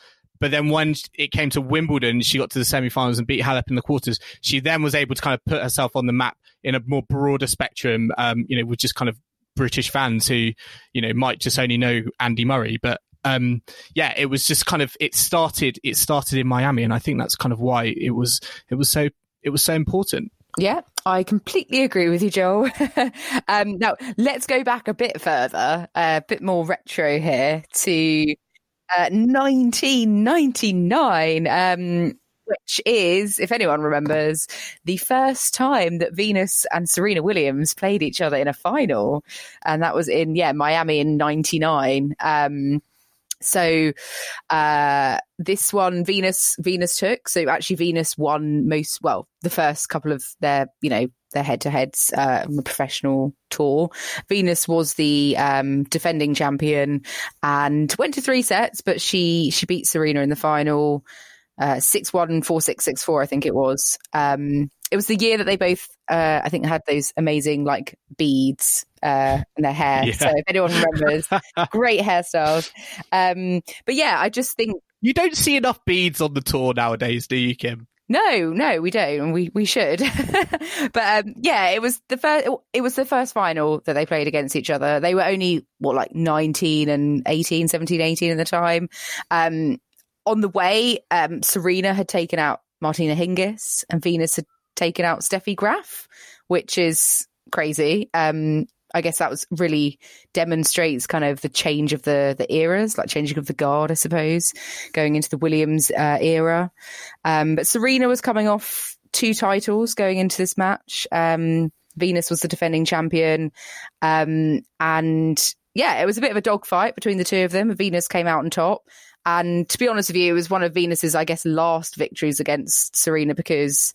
but then when it came to Wimbledon, she got to the semi-finals and beat Halep in the quarters. She then was able to kind of put herself on the map in a more broader spectrum, um, you know, with just kind of British fans who, you know, might just only know Andy Murray. But um, yeah, it was just kind of it started. It started in Miami, and I think that's kind of why it was it was so it was so important. Yeah, I completely agree with you, Joel. um, now let's go back a bit further, a bit more retro here to 1999, um, which is, if anyone remembers, the first time that Venus and Serena Williams played each other in a final. And that was in, yeah, Miami in 99. Um, so uh, this one Venus Venus took. So actually Venus won most well the first couple of their you know their head to heads uh, on the professional tour. Venus was the um, defending champion and went to three sets, but she she beat Serena in the final. Uh, six one four six six four, I think it was. Um, it was the year that they both, uh, I think, had those amazing like beads uh, in their hair. Yeah. So if anyone remembers, great hairstyles. Um, but yeah, I just think you don't see enough beads on the tour nowadays, do you, Kim? No, no, we don't, and we we should. but um, yeah, it was the first. It was the first final that they played against each other. They were only what like 19 and 18, 17, 18 at the time. Um, on the way, um, Serena had taken out Martina Hingis, and Venus had taken out Steffi Graf, which is crazy. Um, I guess that was really demonstrates kind of the change of the the eras, like changing of the guard, I suppose, going into the Williams uh, era. Um, but Serena was coming off two titles going into this match. Um, Venus was the defending champion, um, and yeah, it was a bit of a dogfight between the two of them. Venus came out on top. And to be honest with you, it was one of Venus's, I guess, last victories against Serena because,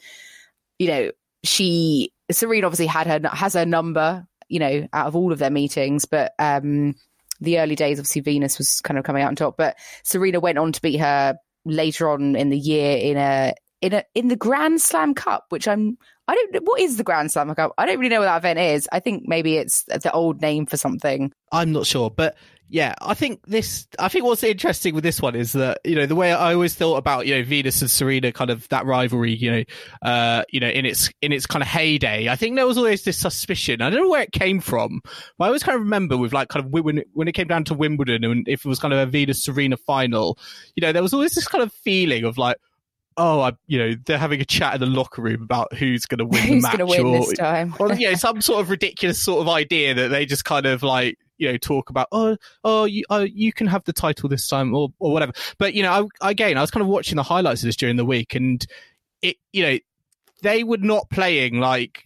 you know, she Serena obviously had her has her number you know, out of all of their meetings. But um, the early days, obviously, Venus was kind of coming out on top. But Serena went on to beat her later on in the year in a in a in the Grand Slam Cup, which I'm I don't know what is the Grand Slam Cup. I don't really know what that event is. I think maybe it's the old name for something. I'm not sure, but yeah, I think this. I think what's interesting with this one is that you know the way I always thought about you know Venus and Serena, kind of that rivalry, you know, uh, you know in its in its kind of heyday. I think there was always this suspicion. I don't know where it came from, but I always kind of remember with like kind of when when it came down to Wimbledon and if it was kind of a Venus Serena final, you know, there was always this kind of feeling of like, oh, I, you know, they're having a chat in the locker room about who's going to win who's the match, win or, this time? or you know, some sort of ridiculous sort of idea that they just kind of like you know talk about oh oh you oh, you can have the title this time or or whatever. But you know, I, again, I was kind of watching the highlights of this during the week, and it you know they were not playing like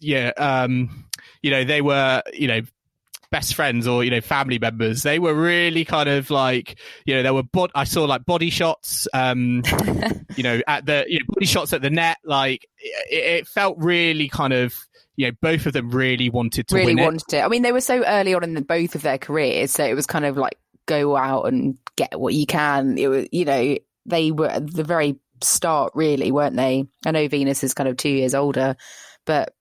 yeah um you know they were you know best friends or you know family members they were really kind of like you know there were bod- i saw like body shots um you know at the you know body shots at the net like it, it felt really kind of you know both of them really wanted to really win it. wanted it. I mean, they were so early on in the, both of their careers, so it was kind of like go out and get what you can. It was, you know, they were at the very start, really, weren't they? I know Venus is kind of two years older, but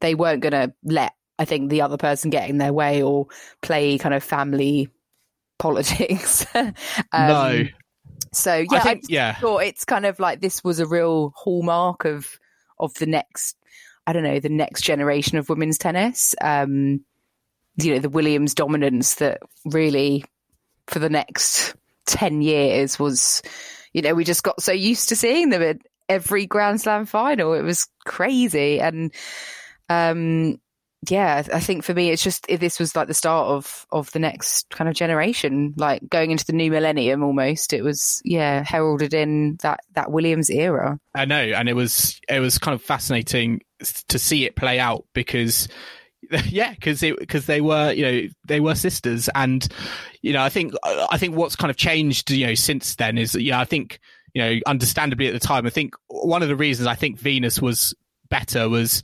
they weren't going to let I think the other person get in their way or play kind of family politics. um, no So yeah, I think yeah thought it's kind of like this was a real hallmark of of the next I don't know the next generation of women's tennis. Um, you know the Williams dominance that really for the next ten years was. You know, we just got so used to seeing them at every Grand Slam final. It was crazy, and um, yeah, I think for me, it's just this was like the start of of the next kind of generation, like going into the new millennium. Almost, it was yeah heralded in that that Williams era. I know, and it was it was kind of fascinating to see it play out because yeah because because they were you know they were sisters and you know i think i think what's kind of changed you know since then is yeah i think you know understandably at the time i think one of the reasons i think venus was better was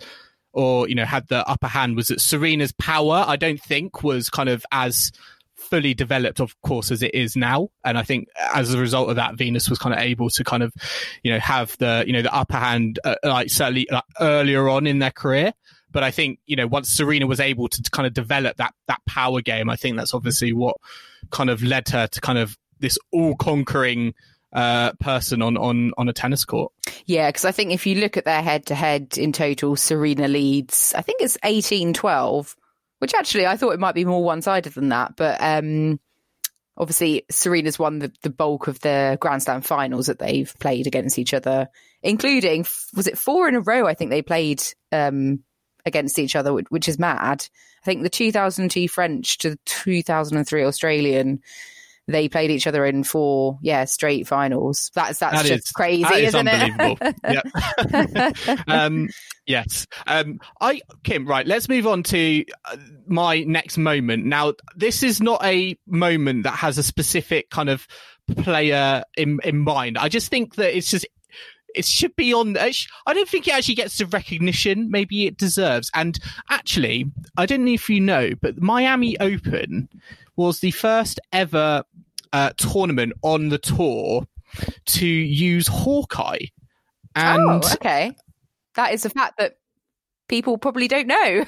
or you know had the upper hand. Was that serena's power i don't think was kind of as fully developed of course as it is now. And i think as a result of that venus was kind of able to kind of you know have the you know the upper hand uh, like certainly like, earlier on in their career. But I think you know once Serena was able to, to kind of develop that that power game, I think that's obviously what kind of led her to kind of this all conquering uh, person on on on a tennis court. Yeah, because I think if you look at their head to head in total, Serena leads. I think it's 18-12, which actually I thought it might be more one sided than that, but. um Obviously, Serena's won the, the bulk of the Grand Slam finals that they've played against each other, including was it four in a row? I think they played um, against each other, which is mad. I think the 2002 French to the 2003 Australian, they played each other in four, yeah, straight finals. That's that's That just is- crazy, that is isn't unbelievable. it? Um, yes. Um, I Kim. Right. Let's move on to uh, my next moment. Now, this is not a moment that has a specific kind of player in in mind. I just think that it's just it should be on. I don't think it actually gets the recognition maybe it deserves. And actually, I don't know if you know, but Miami Open was the first ever uh, tournament on the tour to use Hawkeye. And oh, okay. That is a fact that people probably don't know.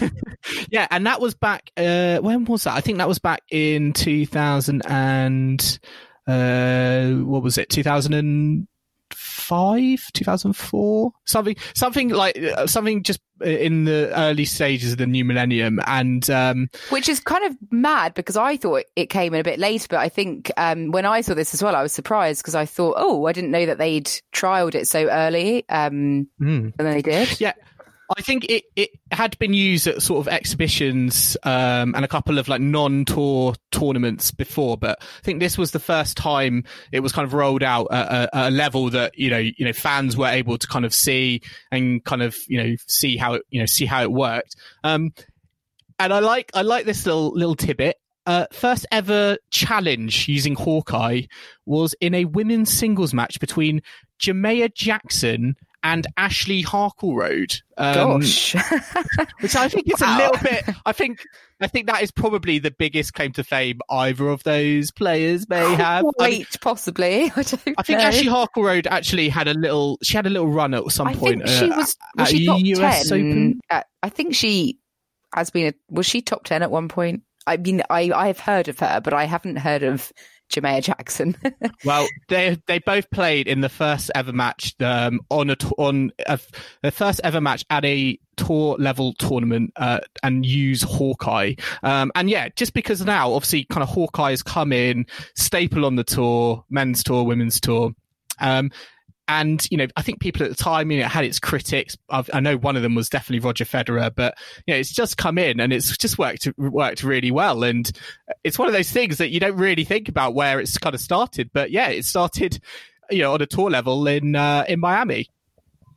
yeah, and that was back. Uh, when was that? I think that was back in two thousand and uh, what was it? Two thousand and five, two thousand four, something, something like uh, something just in the early stages of the new millennium. And um, Which is kind of mad because I thought it came in a bit later, but I think um, when I saw this as well, I was surprised because I thought, oh, I didn't know that they'd trialed it so early, um, mm. and then they did. Yeah. I think it, it had been used at sort of exhibitions um, and a couple of like non-tour tournaments before, but I think this was the first time it was kind of rolled out at a, a level that you know you know fans were able to kind of see and kind of you know see how it you know see how it worked. Um, and I like I like this little little tidbit. Uh, first ever challenge using Hawkeye was in a women's singles match between Jamea Jackson and Ashley Harkleroad. Um, Gosh, which I think is wow. a little bit. I think I think that is probably the biggest claim to fame either of those players may have. Wait, I mean, possibly. I, I think know. Ashley Harkleroad actually had a little. She had a little run at some I point. she uh, was. was she top US 10? Open. At, I think she has been. A, was she top ten at one point? I mean, I I've heard of her, but I haven't heard of Jermaine Jackson. well, they they both played in the first ever match um, on a on a, the first ever match at a tour level tournament uh, and use Hawkeye. Um, and yeah, just because now obviously kind of Hawkeye has come in staple on the tour, men's tour, women's tour. Um, and you know, I think people at the time, you know, had its critics. I've, i know one of them was definitely Roger Federer, but you know, it's just come in and it's just worked worked really well. And it's one of those things that you don't really think about where it's kind of started. But yeah, it started, you know, on a tour level in uh, in Miami.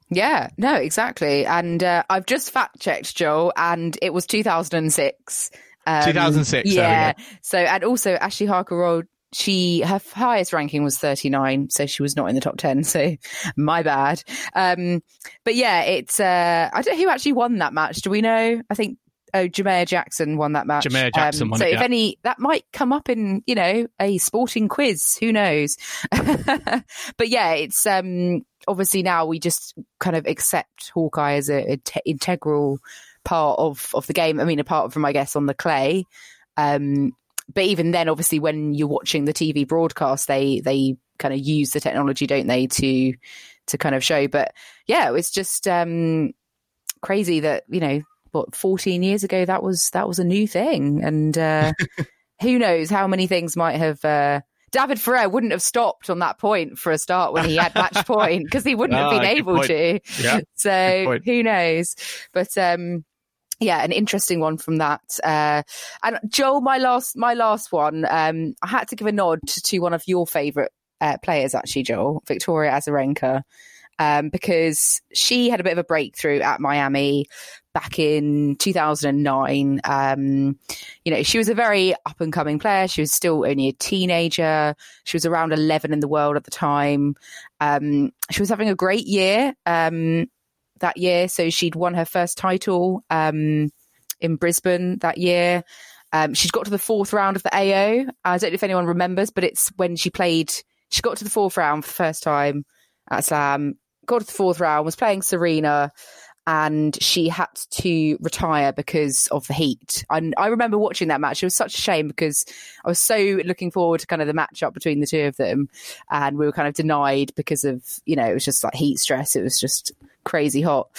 Yeah, no, exactly. And uh, I've just fact checked, Joel, and it was 2006. Um, 2006. Yeah. So, and also Ashley Harkleroad she her highest ranking was 39 so she was not in the top 10 so my bad. Um but yeah it's uh i don't know who actually won that match. Do we know? I think oh Jamea Jackson won that match. Jamea Jackson um, won so it, if yeah. any that might come up in you know a sporting quiz. Who knows? But yeah it's um obviously now we just kind of accept Hawkeye as a, a te- integral part of of the game. I mean apart from i guess on the clay. Um but even then, obviously, when you're watching the TV broadcast, they they kind of use the technology, don't they, to to kind of show. But yeah, it's just um, crazy that you know what 14 years ago that was that was a new thing, and uh, who knows how many things might have. Uh, David Ferrer wouldn't have stopped on that point for a start when he had match point because he wouldn't have been ah, able point. to. Yeah, so who knows? But um, yeah, an interesting one from that. Uh, and Joel, my last, my last one. Um, I had to give a nod to one of your favourite uh, players, actually, Joel, Victoria Azarenka, um, because she had a bit of a breakthrough at Miami back in 2009. Um, you know, she was a very up and coming player. She was still only a teenager. She was around 11 in the world at the time. Um, she was having a great year. Um, that year. So she'd won her first title um, in Brisbane that year. Um, she'd got to the fourth round of the AO. I don't know if anyone remembers, but it's when she played. She got to the fourth round for the first time at Slam. Got to the fourth round, was playing Serena, and she had to retire because of the heat. And I remember watching that match. It was such a shame because I was so looking forward to kind of the matchup between the two of them, and we were kind of denied because of you know it was just like heat stress. It was just crazy hot.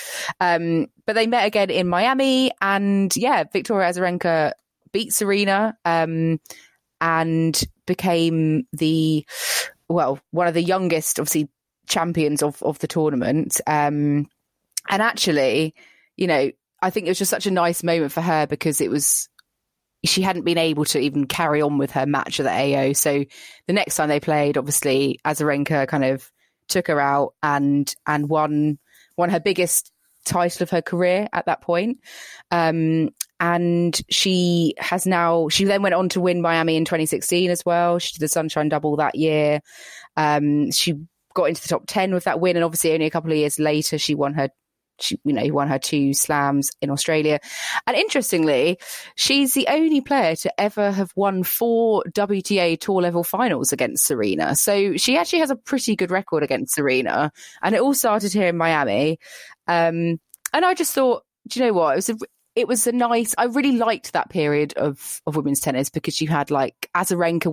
Um, but they met again in Miami, and yeah, Victoria Azarenka beat Serena um, and became the well one of the youngest, obviously, champions of of the tournament. Um, and actually, you know, I think it was just such a nice moment for her because it was she hadn't been able to even carry on with her match at the AO. So the next time they played, obviously Azarenka kind of took her out and and won won her biggest title of her career at that point. Um, and she has now, she then went on to win Miami in 2016 as well. She did the Sunshine Double that year. Um, she got into the top 10 with that win. And obviously, only a couple of years later, she won her she, you know, won her two slams in Australia. And interestingly, she's the only player to ever have won four WTA tour level finals against Serena. So she actually has a pretty good record against Serena. And it all started here in Miami. Um, and I just thought, do you know what? It was a, it was a nice, I really liked that period of, of women's tennis because you had like Azarenka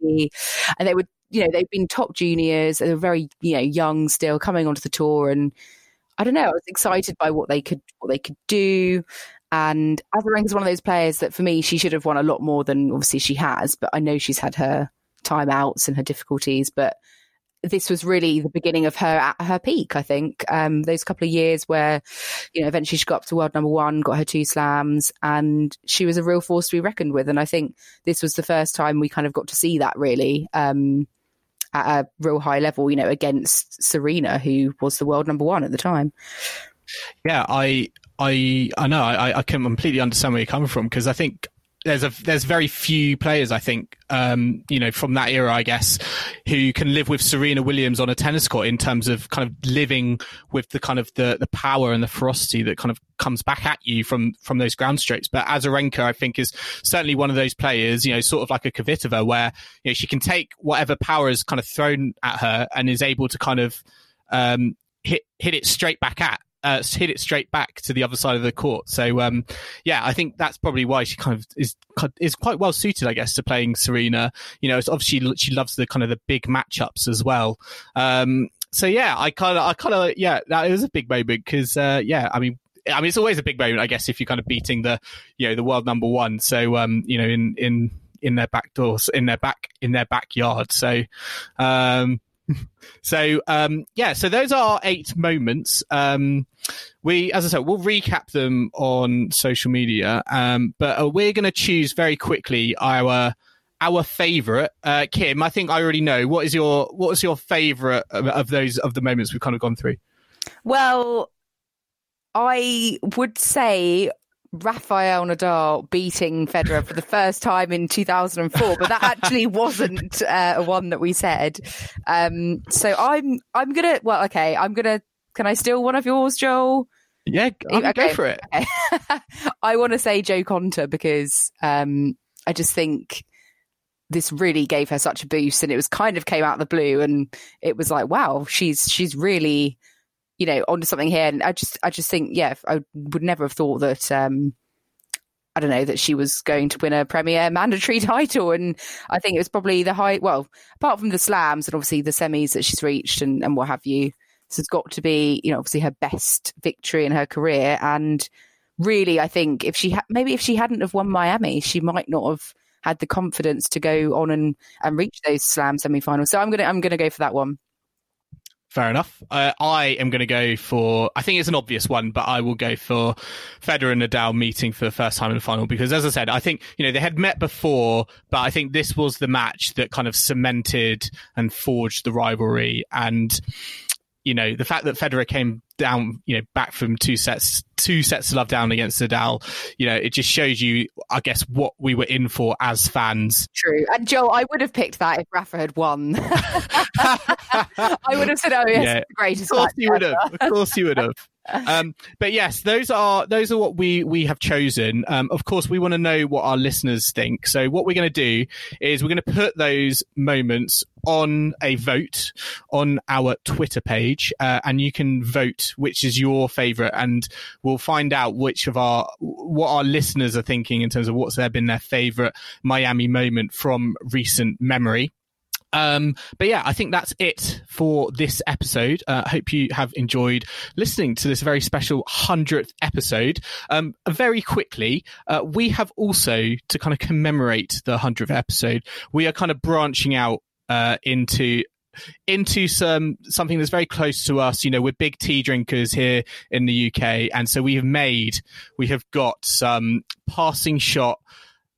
the, and they were, you know, they've been top juniors. They were very, you know, young still coming onto the tour and, I don't know. I was excited by what they could what they could do. And Azarenka is one of those players that for me, she should have won a lot more than obviously she has. But I know she's had her timeouts and her difficulties. But this was really the beginning of her at her peak. I think um, those couple of years where, you know, eventually she got up to world number one, got her two slams, and she was a real force to be reckoned with. And I think this was the first time we kind of got to see that really. Um, at a real high level, you know, against Serena, who was the world number one at the time. Yeah, I I I know I, I can completely understand where you're coming from because I think there's a there's very few players I think um, you know from that era I guess who can live with Serena Williams on a tennis court in terms of kind of living with the kind of the the power and the ferocity that kind of comes back at you from from those ground strokes. But Azarenka I think is certainly one of those players you know sort of like a Kvitova where you know she can take whatever power is kind of thrown at her and is able to kind of um, hit hit it straight back at uh, hit it straight back to the other side of the court. So um, yeah, I think that's probably why she kind of is is quite well suited, I guess, to playing Serena. You know, it's obviously she loves the kind of the big matchups as well. Um, so yeah, I kind of, I kind of, yeah, that was a big moment because uh, yeah, I mean. I mean, it's always a big moment, I guess, if you're kind of beating the, you know, the world number one. So, um, you know, in in in their back doors, in their back, in their backyard. So, um, so um, yeah, so those are eight moments. Um, we, as I said, we'll recap them on social media, um, but uh, we're going to choose very quickly our our favorite. Uh, Kim, I think I already know. What is your what is your favorite of, of those of the moments we've kind of gone through? Well, I would say Rafael Nadal beating Federer for the first time in 2004, but that actually wasn't uh, one that we said. Um, so I'm I'm gonna well okay I'm gonna can I steal one of yours, Joel? Yeah, okay. go for it. Okay. I want to say Jo Konta because um, I just think this really gave her such a boost, and it was kind of came out of the blue, and it was like wow, she's she's really you know, onto something here. And I just, I just think, yeah, I would never have thought that, um, I don't know, that she was going to win a Premier mandatory title. And I think it was probably the high, well, apart from the slams and obviously the semis that she's reached and, and what have you, this has got to be, you know, obviously her best victory in her career. And really, I think if she, ha- maybe if she hadn't have won Miami, she might not have had the confidence to go on and, and reach those slam semi-finals. So I'm to, I'm to go for that one. Fair enough. Uh, I am going to go for. I think it's an obvious one, but I will go for Federer and Nadal meeting for the first time in the final because, as I said, I think you know they had met before, but I think this was the match that kind of cemented and forged the rivalry. And you know the fact that Federer came down, you know, back from two sets, two sets to love down against Nadal, you know, it just shows you, I guess, what we were in for as fans. True. And Joe, I would have picked that if Rafa had won. I would have said, "Oh yes, yeah. the greatest." Of course, you would have. Of course, you would have. Um, but yes, those are those are what we we have chosen. Um, of course, we want to know what our listeners think. So what we're going to do is we're going to put those moments on a vote on our Twitter page, uh, and you can vote which is your favorite, and we'll find out which of our what our listeners are thinking in terms of what's there been their favorite Miami moment from recent memory. Um, but yeah, I think that's it for this episode. I uh, hope you have enjoyed listening to this very special 100th episode. Um, very quickly, uh, we have also, to kind of commemorate the 100th episode, we are kind of branching out uh, into into some something that's very close to us. You know, we're big tea drinkers here in the UK, and so we have made we have got some passing shot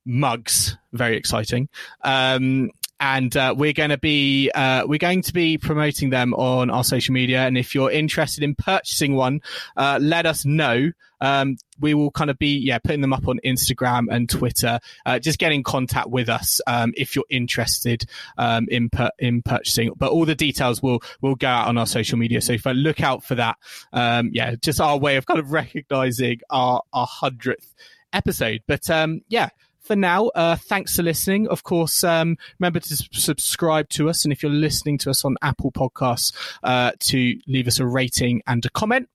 mugs. Very exciting. Um, and uh, we're going to be uh, we're going to be promoting them on our social media. And if you're interested in purchasing one, uh, let us know. Um, we will kind of be yeah putting them up on Instagram and Twitter. Uh, just get in contact with us um, if you're interested um, in per- in purchasing. But all the details will will go out on our social media. So if I look out for that, um, yeah, just our way of kind of recognizing our our hundredth episode. But um, yeah, for now, uh, thanks for listening. Of course, um, remember to subscribe to us. And if you're listening to us on Apple Podcasts, uh, to leave us a rating and a comment.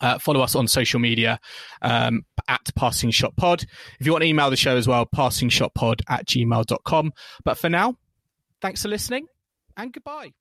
Uh, follow us on social media um, at Passing Shot Pod. If you want to email the show as well, passingshotpod at gmail.com. But for now, thanks for listening and goodbye.